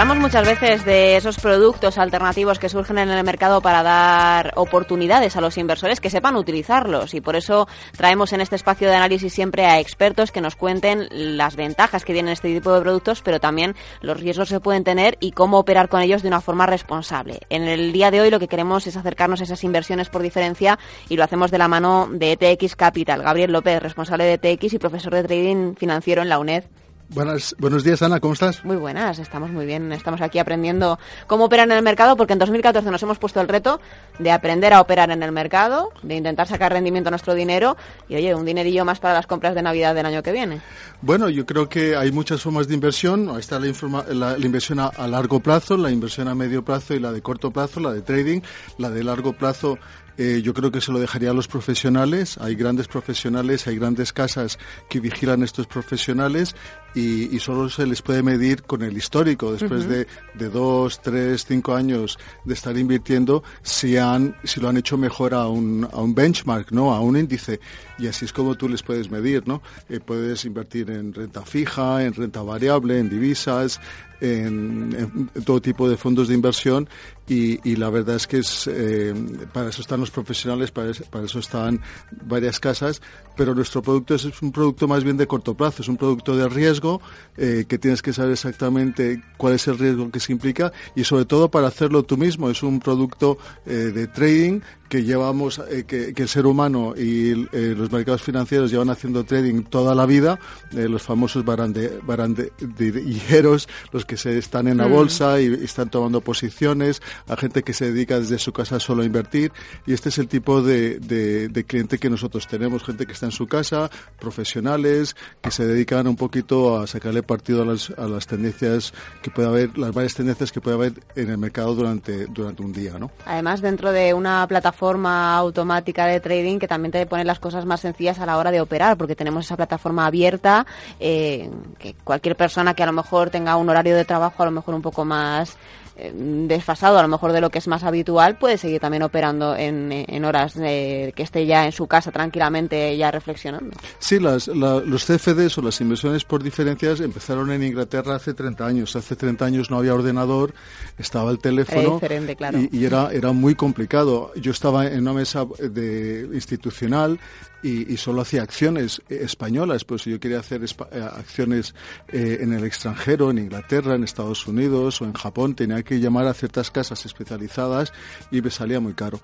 Hablamos muchas veces de esos productos alternativos que surgen en el mercado para dar oportunidades a los inversores que sepan utilizarlos y por eso traemos en este espacio de análisis siempre a expertos que nos cuenten las ventajas que tienen este tipo de productos, pero también los riesgos que pueden tener y cómo operar con ellos de una forma responsable. En el día de hoy lo que queremos es acercarnos a esas inversiones por diferencia y lo hacemos de la mano de ETX Capital. Gabriel López, responsable de ETX y profesor de trading financiero en la UNED. Buenas, buenos días, Ana, ¿cómo estás? Muy buenas, estamos muy bien. Estamos aquí aprendiendo cómo operar en el mercado porque en 2014 nos hemos puesto el reto de aprender a operar en el mercado, de intentar sacar rendimiento a nuestro dinero y, oye, un dinerillo más para las compras de Navidad del año que viene. Bueno, yo creo que hay muchas formas de inversión. Ahí está la, informa- la- la inversión a, a largo plazo, la inversión a medio plazo y la de corto plazo, la de trading. La de largo plazo eh, yo creo que se lo dejaría a los profesionales. Hay grandes profesionales, hay grandes casas que vigilan estos profesionales y, y solo se les puede medir con el histórico. Después de, de dos, tres, cinco años de estar invirtiendo, si, han, si lo han hecho mejor a un, a un benchmark, ¿no? A un índice. Y así es como tú les puedes medir, ¿no? Eh, puedes invertir en renta fija, en renta variable, en divisas, en, en todo tipo de fondos de inversión y, y la verdad es que es, eh, para eso están los profesionales, para, es- para eso están varias casas, pero nuestro producto es, es un producto más bien de corto plazo, es un producto de riesgo eh, que tienes que saber exactamente cuál es el riesgo que se implica y sobre todo para hacerlo tú mismo, es un producto eh, de trading que llevamos, eh, que, que el ser humano y eh, los mercados financieros llevan haciendo trading toda la vida, eh, los famosos barande, barandilleros, los que se están en la bolsa y están tomando posiciones, a gente que se dedica desde su casa solo a invertir y este es el tipo de, de- de cliente que nosotros tenemos, gente que está en su casa, profesionales, que se dedican un poquito a sacarle partido a las, a las tendencias que puede haber, las varias tendencias que puede haber en el mercado durante, durante un día, ¿no? Además, dentro de una plataforma automática de trading que también te pone las cosas más sencillas a la hora de operar, porque tenemos esa plataforma abierta, eh, que cualquier persona que a lo mejor tenga un horario de trabajo a lo mejor un poco más desfasado, a lo mejor de lo que es más habitual, puede seguir también operando en, en horas de, que esté ya en su casa tranquilamente, ya reflexionando. Sí, las, la- los CFDs o las inversiones por diferencias empezaron en Inglaterra hace 30 años. Hace 30 años no había ordenador, estaba el teléfono Era diferente, claro. y, y era, era muy complicado. Yo estaba en una mesa de, institucional y, y solo hacía acciones eh, españolas, pues si yo quería hacer eh, acciones eh, en el extranjero, en Inglaterra, en Estados Unidos o en Japón, tenía que llamar a ciertas casas especializadas y me salía muy caro.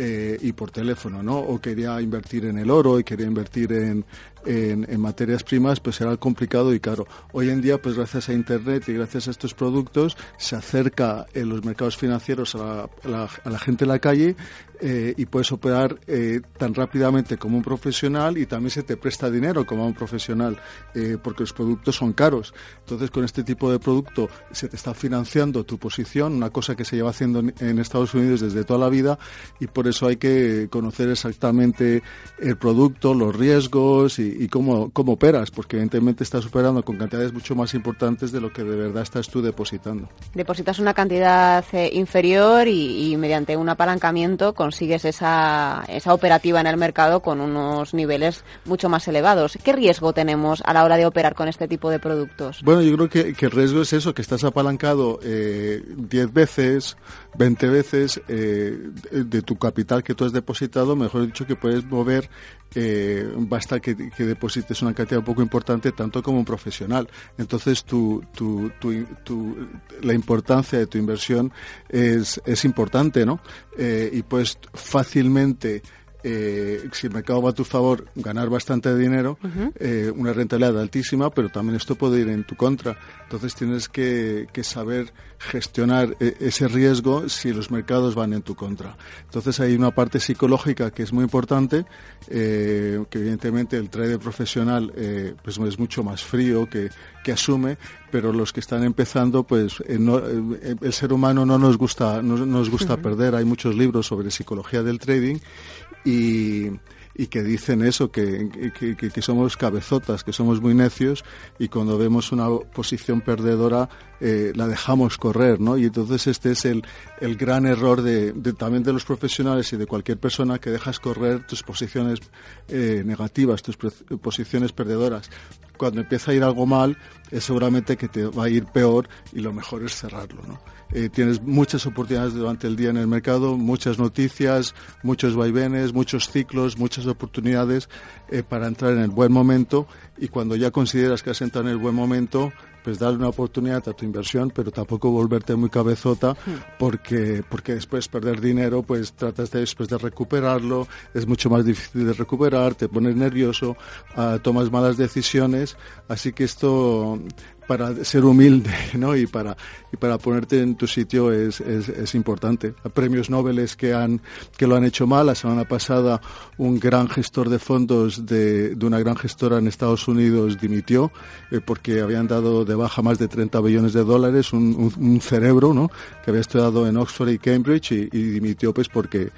Y por teléfono, ¿no? O quería invertir en el oro y quería invertir en, en, materias primas, pues era complicado y caro. Hoy en día, pues gracias a Internet y gracias a estos productos, se acerca en los mercados financieros a la, a la- gente en la calle eh, y puedes operar eh, tan rápidamente como un profesional y también se te presta dinero como un profesional eh, porque los productos son caros. Entonces, con este tipo de producto se te está financiando tu posición, una cosa que se lleva haciendo en, en Estados Unidos desde toda la vida y por eso hay que conocer exactamente el producto, los riesgos y, y cómo, cómo operas, porque evidentemente estás operando con cantidades mucho más importantes de lo que de verdad estás tú depositando. Depositas una cantidad eh, inferior y, y mediante un apalancamiento consigues esa, esa operativa en el mercado con unos niveles mucho más elevados. ¿Qué riesgo tenemos a la hora de operar con este tipo de productos? Bueno, yo creo que, que el riesgo es eso, que estás apalancado eh, 10 veces, 20 veces eh, de, de tu capital que tú has depositado, mejor dicho, que puedes mover, eh, basta que, que deposites una cantidad un poco importante, tanto como un profesional. Entonces, tu, tu, tu, tu- la importancia de tu inversión es, es importante, ¿no? Eh, y puedes fácilmente eh, si el mercado va a tu favor, ganar bastante dinero, eh, una rentabilidad altísima, pero también esto puede ir en tu contra. Entonces tienes que, que saber gestionar eh, ese riesgo si los mercados van en tu contra. Entonces hay una parte psicológica que es muy importante, que evidentemente el trader profesional eh, pues es mucho más frío, que, que asume, pero los que están empezando, pues eh, no- eh, el ser humano no nos gusta, no nos gusta perder. Hay muchos libros sobre psicología del trading y, y que dicen eso, que, que- que- somos cabezotas, que somos muy necios y cuando vemos una posición perdedora eh, la dejamos correr, ¿no? Y entonces este es el, el gran error de, también de los profesionales y de cualquier persona que dejas correr tus posiciones eh, negativas, tus posiciones perdedoras. Cuando empieza a ir algo mal, es seguramente que te va a ir peor y lo mejor es cerrarlo, ¿no? Eh, tienes muchas oportunidades durante el día en el mercado, muchas noticias, muchos vaivenes, muchos ciclos, muchas oportunidades eh, para entrar en el buen momento y cuando ya consideras que has entrado en el buen momento, pues darle una oportunidad a tu inversión, pero tampoco volverte muy cabezota porque, porque después perder dinero, pues tratas de, después de recuperarlo, es mucho más difícil de recuperar, te pones nervioso, ah, tomas malas decisiones, así que esto para ser humilde ¿no? y, para, y para ponerte en tu sitio es, es, es importante. Premios Nobel que, han, que lo han hecho mal. La semana pasada un gran gestor de fondos de, de una gran gestora en Estados Unidos dimitió eh, porque habían dado de baja más de 30 billones de dólares, un, un, un cerebro ¿no? que había estudiado en Oxford y Cambridge y, y dimitió pues porque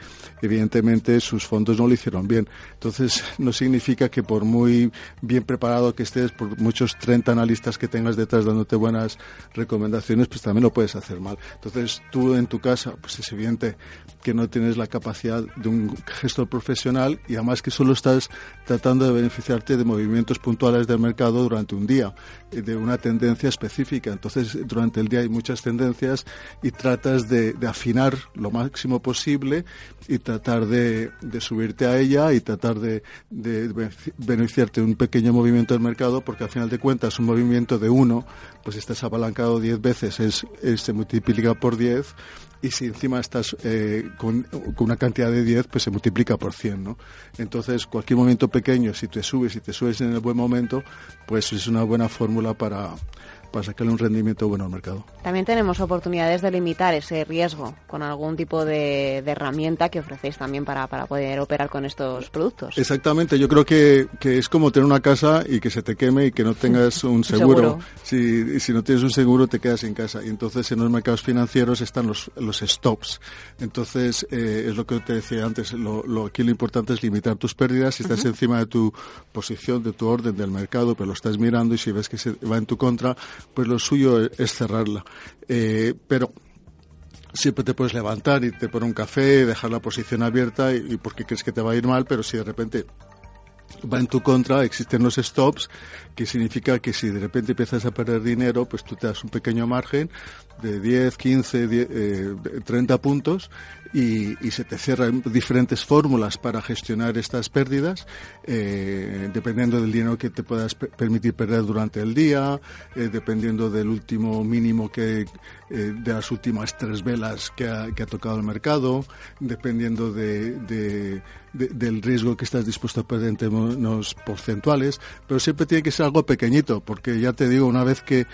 evidentemente sus fondos no lo hicieron bien. Entonces no significa que por muy bien preparado que estés, por muchos 30 analistas que tengas detrás dándote buenas recomendaciones, pues también lo puedes hacer mal. Entonces tú en tu casa, pues es evidente que no tienes la capacidad de un gestor profesional y además que solo estás tratando de beneficiarte de movimientos puntuales del mercado durante un día, eh, de una tendencia específica. Entonces durante el día hay muchas tendencias y tratas de, afinar lo máximo posible y tratar de, subirte a ella y tratar de, de benefici- beneficiarte de un pequeño movimiento del mercado porque al final de cuentas un movimiento de uno, pues estás apalancado 10 veces, es, es- se multiplica por 10 y si encima estás eh, con, una cantidad de 10, pues se multiplica por 100, ¿no? Entonces, cualquier movimiento pequeño, si te subes y te subes en el buen momento, pues es una buena fórmula para, para sacarle un rendimiento bueno al mercado. También tenemos oportunidades de limitar ese riesgo con algún tipo de, de herramienta que ofrecéis también para, para poder operar con estos productos. Exactamente, yo creo que, que es como tener una casa y que se te queme y que no tengas un seguro. seguro. Si, si no tienes un seguro te quedas en casa. Y entonces en los mercados financieros están los, los stops. Entonces eh, es lo que te decía antes, lo, lo, aquí lo importante es limitar tus pérdidas. Si estás encima de tu posición, de tu orden del mercado, pero lo estás mirando y si ves que se va en tu contra, pues lo suyo es, cerrarla. Eh, pero siempre te puedes levantar y te un café, dejar la posición abierta y, y porque crees que te va a ir mal, pero si de repente va en tu contra, existen los stops, que significa que si de repente empiezas a perder dinero, pues tú te das un pequeño margen de 10, 15, 10, eh, 30 puntos y, y, se te cierran diferentes fórmulas para gestionar estas pérdidas, eh, dependiendo del dinero que te puedas per permitir perder durante el día, eh, dependiendo del último mínimo que, eh, de las últimas tres velas que ha, que ha tocado el mercado, dependiendo de, de, de, del riesgo que estás dispuesto a perder en términos porcentuales, pero siempre tiene que ser algo pequeñito, porque ya te digo, una vez que,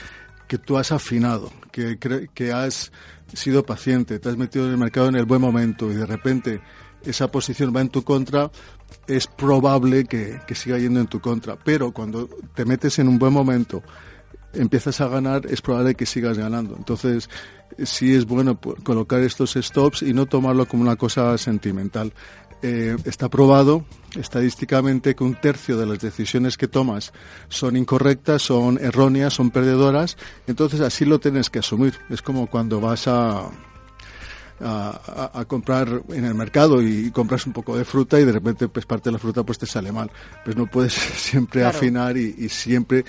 que tú has afinado, que, que has sido paciente, te has metido en el mercado en el buen momento y de repente esa posición va en tu contra, es probable que, que, siga yendo en tu contra. Pero cuando te metes en un buen momento, empiezas a ganar, es probable que sigas ganando. Entonces, sí es bueno colocar estos stops y no tomarlo como una cosa sentimental. Eh, está probado estadísticamente que un tercio de las decisiones que tomas son incorrectas, son erróneas, son perdedoras. Entonces así lo tienes que asumir. Es como cuando vas a, a, a, comprar en el mercado y compras un poco de fruta y de repente pues parte de la fruta pues te sale mal. Pues no puedes siempre claro. afinar y, y, siempre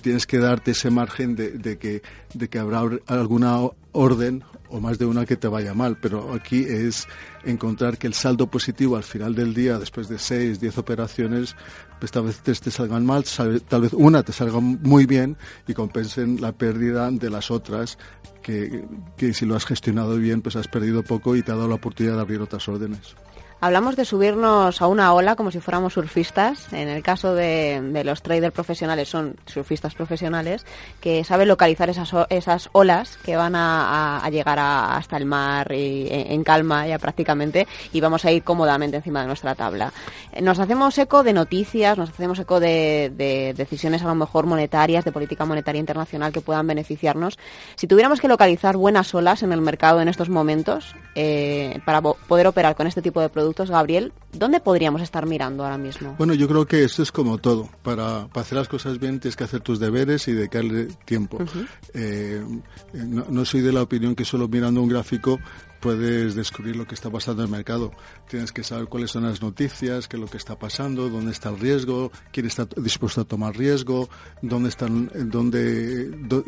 tienes que darte ese margen de, que, habrá alguna orden o más de una que te vaya mal. Pero aquí es encontrar que el saldo positivo al final del día, después de 6, 10 operaciones, pues tal vez te, te salgan mal, tal vez una te salga muy bien y compensen la pérdida de las otras que si lo has gestionado bien, pues has perdido poco y te ha dado la oportunidad de abrir otras órdenes. Hablamos de subirnos a una ola como si fuéramos surfistas. En el caso de, los traders profesionales son surfistas profesionales que saben localizar esas, esas olas que van a, llegar hasta el mar y, en, en calma ya prácticamente y vamos a ir cómodamente encima de nuestra tabla. Nos hacemos eco de noticias, nos hacemos eco de, de decisiones a lo mejor monetarias, de política monetaria internacional que puedan beneficiarnos. Si tuviéramos que localizar buenas olas en el mercado en estos momentos eh, para poder operar con este tipo de productos, Gabriel, ¿dónde podríamos estar mirando ahora mismo? Bueno, yo creo que esto es como todo. Para, para hacer las cosas bien tienes que hacer tus deberes y dedicarle tiempo. Eh, eh, no, no soy de la opinión que solo mirando un gráfico puedes descubrir lo que está pasando en el mercado. Tienes que saber cuáles son las noticias, qué es lo que está pasando, dónde está el riesgo, quién está dispuesto a tomar riesgo, dónde están, eh, dónde, dó-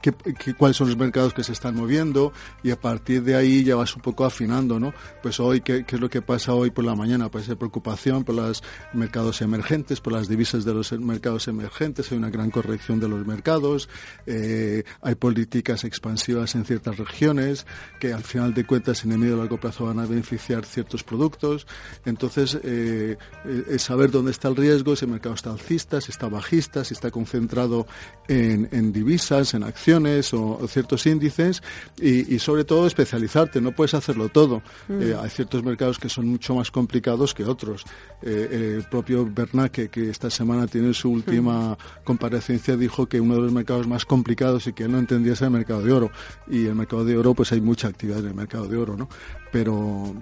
qué- cuáles son los mercados que se están moviendo y a partir de ahí ya vas un poco afinando, ¿no? Pues hoy, ¿qué, qué es lo que pasa hoy por la mañana? Pues hay preocupación por los mercados emergentes, por las divisas de los mercados emergentes, hay una gran corrección de los mercados, eh, hay políticas expansivas en ciertas regiones que al final de cuentas en el medio y largo plazo van a beneficiar ciertos productos. Entonces, eh, eh, es saber dónde está el riesgo, si el mercado está alcista, si está bajista, si está concentrado en, en divisas, en acciones o, o ciertos índices y, y sobre todo especializarte, no puedes hacerlo todo. Eh, hay ciertos mercados que son mucho más complicados que otros. Eh, el propio Bernanke, que esta semana tiene su última comparecencia, dijo que uno de los mercados más complicados y que él no entendía es el mercado de oro. Y el mercado de oro, pues hay mucha actividad en el mercado de oro, ¿no? Pero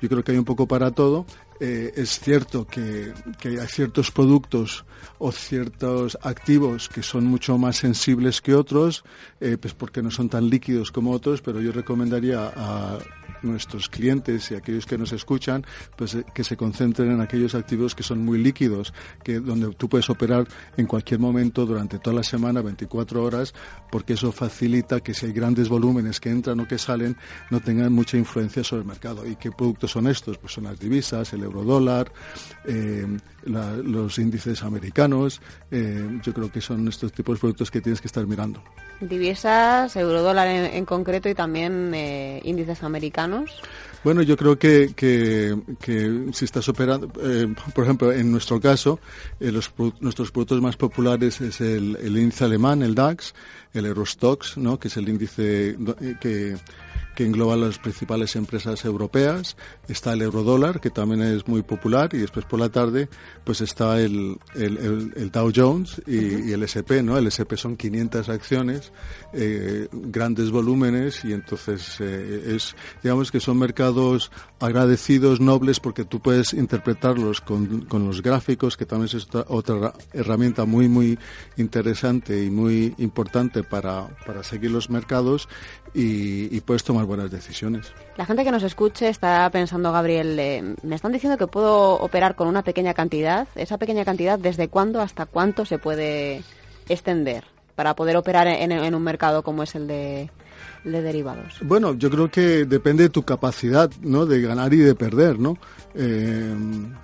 yo creo que hay un poco para todo. Eh, es cierto que, que hay ciertos productos o ciertos activos que son mucho más sensibles que otros, eh, pues porque no son tan líquidos como otros, pero yo recomendaría a nuestros clientes y aquellos que nos escuchan, pues eh, que se concentren en aquellos activos que son muy líquidos, que donde tú puedes operar en cualquier momento durante toda la semana, 24 horas, porque eso facilita que si hay grandes volúmenes que entran o que salen, no tengan mucha influencia sobre el mercado. ¿Y qué productos son estos? Pues son las divisas, eurodólar, eh, la- los índices americanos. eh, yo creo que son estos tipos de productos que tienes que estar mirando. Divisas, eurodólar en, en concreto y también eh, índices americanos. Bueno, yo creo que, que, que si estás operando, por ejemplo, en nuestro caso, los, nuestros productos más populares es el, el índice alemán, el DAX, el Eurostox, ¿no? que es el índice que, que engloba las principales empresas europeas. Está el eurodólar, que también es muy popular, y después por la tarde, pues está el, el, el- el Dow Jones y, y el SP, ¿no? El SP son 500 acciones, eh, grandes volúmenes, y entonces eh, es, digamos que son mercados agradecidos, nobles, porque tú puedes interpretarlos con, con los gráficos, que también es otra, otra herramienta muy, muy interesante y muy importante para, para seguir los mercados, y, y puedes tomar buenas decisiones. La gente que nos escuche está pensando, Gabriel, eh, me están diciendo que puedo operar con una pequeña cantidad. ¿Esa pequeña cantidad desde cuándo hasta cuánto se puede extender para poder operar en, un mercado como es el de, de derivados? Bueno, yo creo que depende de tu capacidad, ¿no? De ganar y de perder, ¿no? Eh,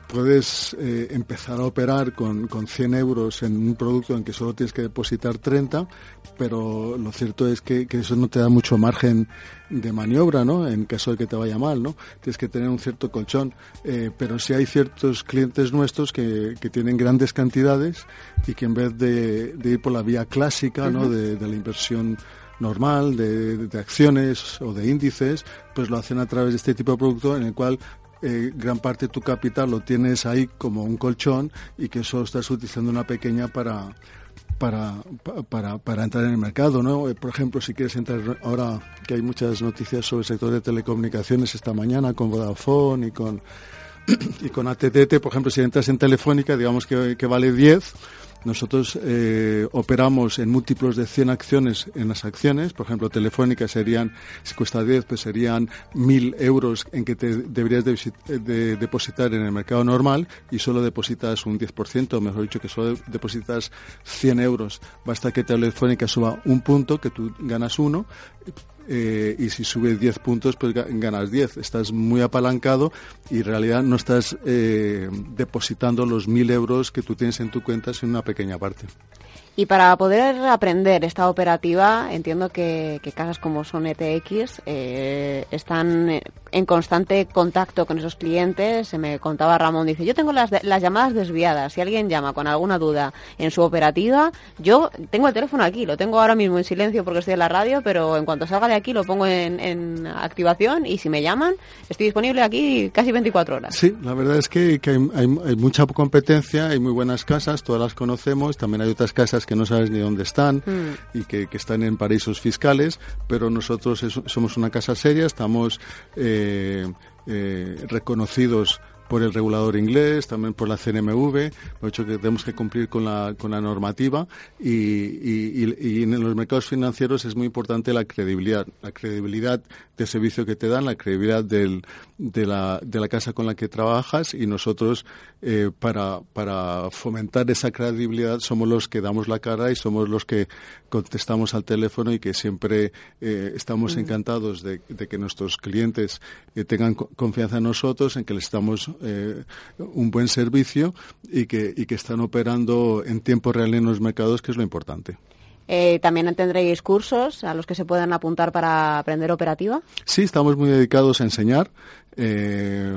puedes eh, empezar a operar con, con 100 euros en un producto en que solo tienes que depositar 30, pero lo cierto es que, que eso no te da mucho margen de maniobra, ¿no? En caso de que te vaya mal, ¿no? Tienes que tener un cierto colchón, eh, pero sí hay ciertos clientes nuestros que, que tienen grandes cantidades y que en vez de, de ir por la vía clásica, ¿no? De, de la inversión normal de, de acciones o de índices, pues lo hacen a través de este tipo de producto en el cual eh, gran parte de tu capital lo tienes ahí como un colchón y que solo estás utilizando una pequeña para para, pa- para, para entrar en el mercado, ¿no? Eh, Por ejemplo, si quieres entrar ahora que hay muchas noticias sobre el sector de telecomunicaciones esta mañana con Vodafone y con y con ATT, por ejemplo, si entras en Telefónica, digamos que, que vale 10, nosotros eh, operamos en múltiplos de 100 acciones en las acciones. Por ejemplo, Telefónica serían, si cuesta 10, pues serían 1.000 euros en que te deberías de depositar en el mercado normal y solo depositas un 10%, o mejor dicho, que solo depositas 100 euros. Basta que Telefónica suba un punto, que tú ganas uno, eh, y si sube 10 puntos, pues ga- ganas 10. Estás muy apalancado y en realidad no estás eh, depositando los 1.000 euros que tú tienes en tu cuenta, sino una pequeña parte. Y para poder aprender esta operativa, entiendo que, casas como son ETX eh, están en constante contacto con esos clientes. Se me contaba Ramón, dice, yo tengo las, las llamadas desviadas. Si alguien llama con alguna duda en su operativa, yo tengo el teléfono aquí, lo tengo ahora mismo en silencio porque estoy en la radio, pero en cuanto salga de aquí lo pongo en, en activación y si me llaman, estoy disponible aquí casi 24 horas. Sí, la verdad es que, que hay, hay, hay mucha competencia, hay muy buenas casas, todas las conocemos, también hay otras casas que no sabes ni dónde están Mm. y que, que están en paraísos fiscales, pero nosotros es- somos una casa seria, estamos eh, eh, reconocidos por el regulador inglés, también por la CNMV, de hecho que tenemos que cumplir con la, con la normativa y, y- en los mercados financieros es muy importante la credibilidad, la credibilidad del servicio que te dan, la credibilidad del, de, la, de la casa con la que trabajas y nosotros eh, para, para fomentar esa credibilidad somos los que damos la cara y somos los que contestamos al teléfono y que siempre eh, estamos encantados de, de que nuestros clientes eh, tengan co- confianza en nosotros, en que les damos eh, un buen servicio y que, y que están operando en tiempo real en los mercados, que es lo importante. Eh, También tendréis cursos a los que se puedan apuntar para aprender operativa. Sí, estamos muy dedicados a enseñar. Eh,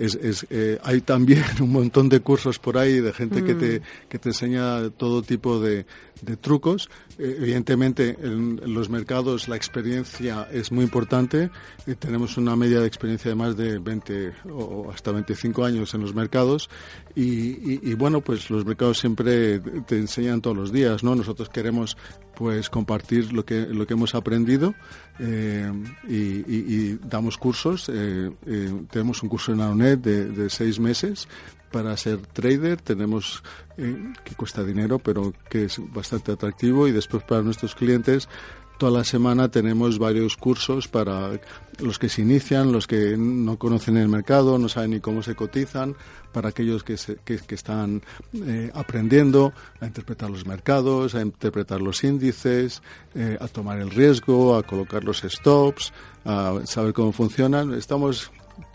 es, es, eh, hay también un montón de cursos por ahí de gente que, te, que te enseña todo tipo de, de trucos. Eh, evidentemente, en, en los mercados la experiencia es muy importante. Eh, tenemos una media de experiencia de más de 20 o hasta 25 años en los mercados. Y, y- y, bueno, pues los mercados siempre te enseñan todos los días, ¿no? Nosotros queremos pues compartir lo que lo que hemos aprendido eh, y, damos cursos. tenemos un curso en la UNED de, de seis meses para ser trader. Tenemos eh, que cuesta dinero, pero que es bastante atractivo y después para nuestros clientes. Toda la semana tenemos varios cursos para los que se inician, los que no conocen el mercado, no saben ni cómo se cotizan, para aquellos que, se- que- que están eh, aprendiendo a interpretar los mercados, a interpretar los índices, eh, a tomar el riesgo, a colocar los stops, a saber cómo funcionan. Estamos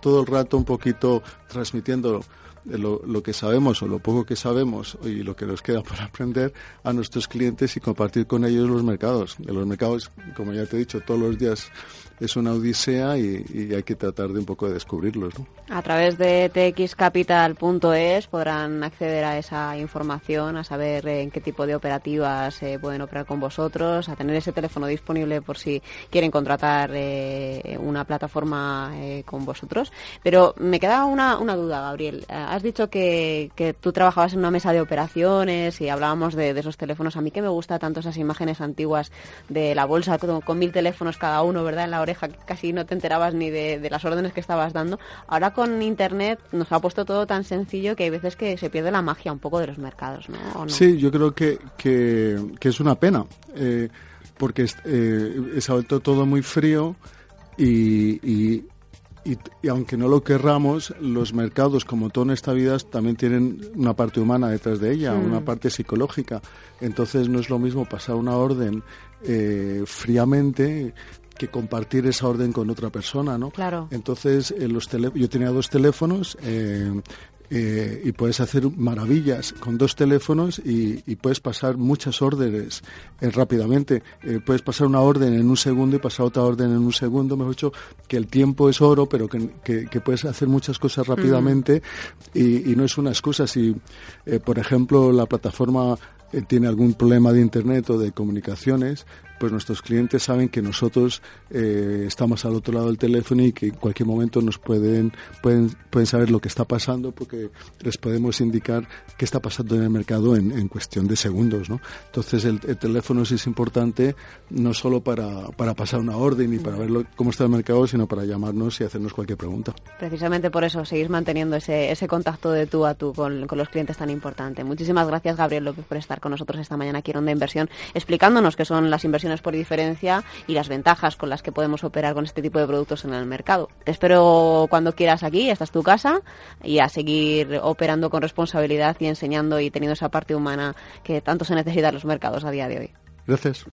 todo el rato un poquito transmitiendo lo, lo que sabemos o lo poco que sabemos y lo que nos queda por aprender a nuestros clientes y compartir con ellos los mercados. Los mercados, como ya te he dicho, todos los días es una odisea y, y hay que tratar de un poco de descubrirlos. ¿no? A través de txcapital.es podrán acceder a esa información, a saber eh, en qué tipo de operativas eh, pueden operar con vosotros, a tener ese teléfono disponible por si quieren contratar eh, una plataforma eh, con vosotros. Pero me queda una, una duda, Gabriel. Eh, has dicho que, que tú trabajabas en una mesa de operaciones y hablábamos de, esos teléfonos. A mí que me gusta tanto esas imágenes antiguas de la bolsa con, mil teléfonos cada uno, ¿verdad? En la oreja, casi no te enterabas ni de, de las órdenes que estabas dando. Ahora con Internet nos ha puesto todo tan sencillo que hay veces que se pierde la magia un poco de los mercados, ¿no? Sí, yo creo que, que, es una pena, eh, porque eh, se ha vuelto todo muy frío y, y- y aunque no lo querramos, los mercados, como todo en esta vida, también tienen una parte humana detrás de ella, una parte psicológica. Entonces no es lo mismo pasar una orden eh, fríamente que compartir esa orden con otra persona, ¿no? Claro. Entonces, eh, los tele- yo tenía dos teléfonos eh, eh, y puedes hacer maravillas con dos teléfonos y, y puedes pasar muchas órdenes eh, rápidamente. Eh, puedes pasar una orden en un segundo y pasar otra orden en un segundo. Mejor dicho, que el tiempo es oro, pero que, que- que puedes hacer muchas cosas rápidamente y, y no es una excusa. Si, eh, por ejemplo, la plataforma tiene algún problema de internet o de comunicaciones, pues nuestros clientes saben que nosotros eh, estamos al otro lado del teléfono y que en cualquier momento nos pueden, pueden, pueden saber lo que está pasando porque les podemos indicar qué está pasando en el mercado en, en cuestión de segundos. ¿no? Entonces el, el teléfono es importante no solo para, para pasar una orden y para ver lo- cómo está el mercado, sino para llamarnos y hacernos cualquier pregunta. Precisamente por eso, seguir manteniendo ese, ese contacto de tú a tú con, con los clientes tan importante. Muchísimas gracias, Gabriel López, por estar con nosotros esta mañana aquí en Onda Inversión, explicándonos qué son las inversiones por diferencia y las ventajas con las que podemos operar con este tipo de productos en el mercado. Te espero cuando quieras aquí, esta es tu casa, y a seguir operando con responsabilidad y enseñando y teniendo esa parte humana que tanto se necesita en los mercados a día de hoy. Gracias.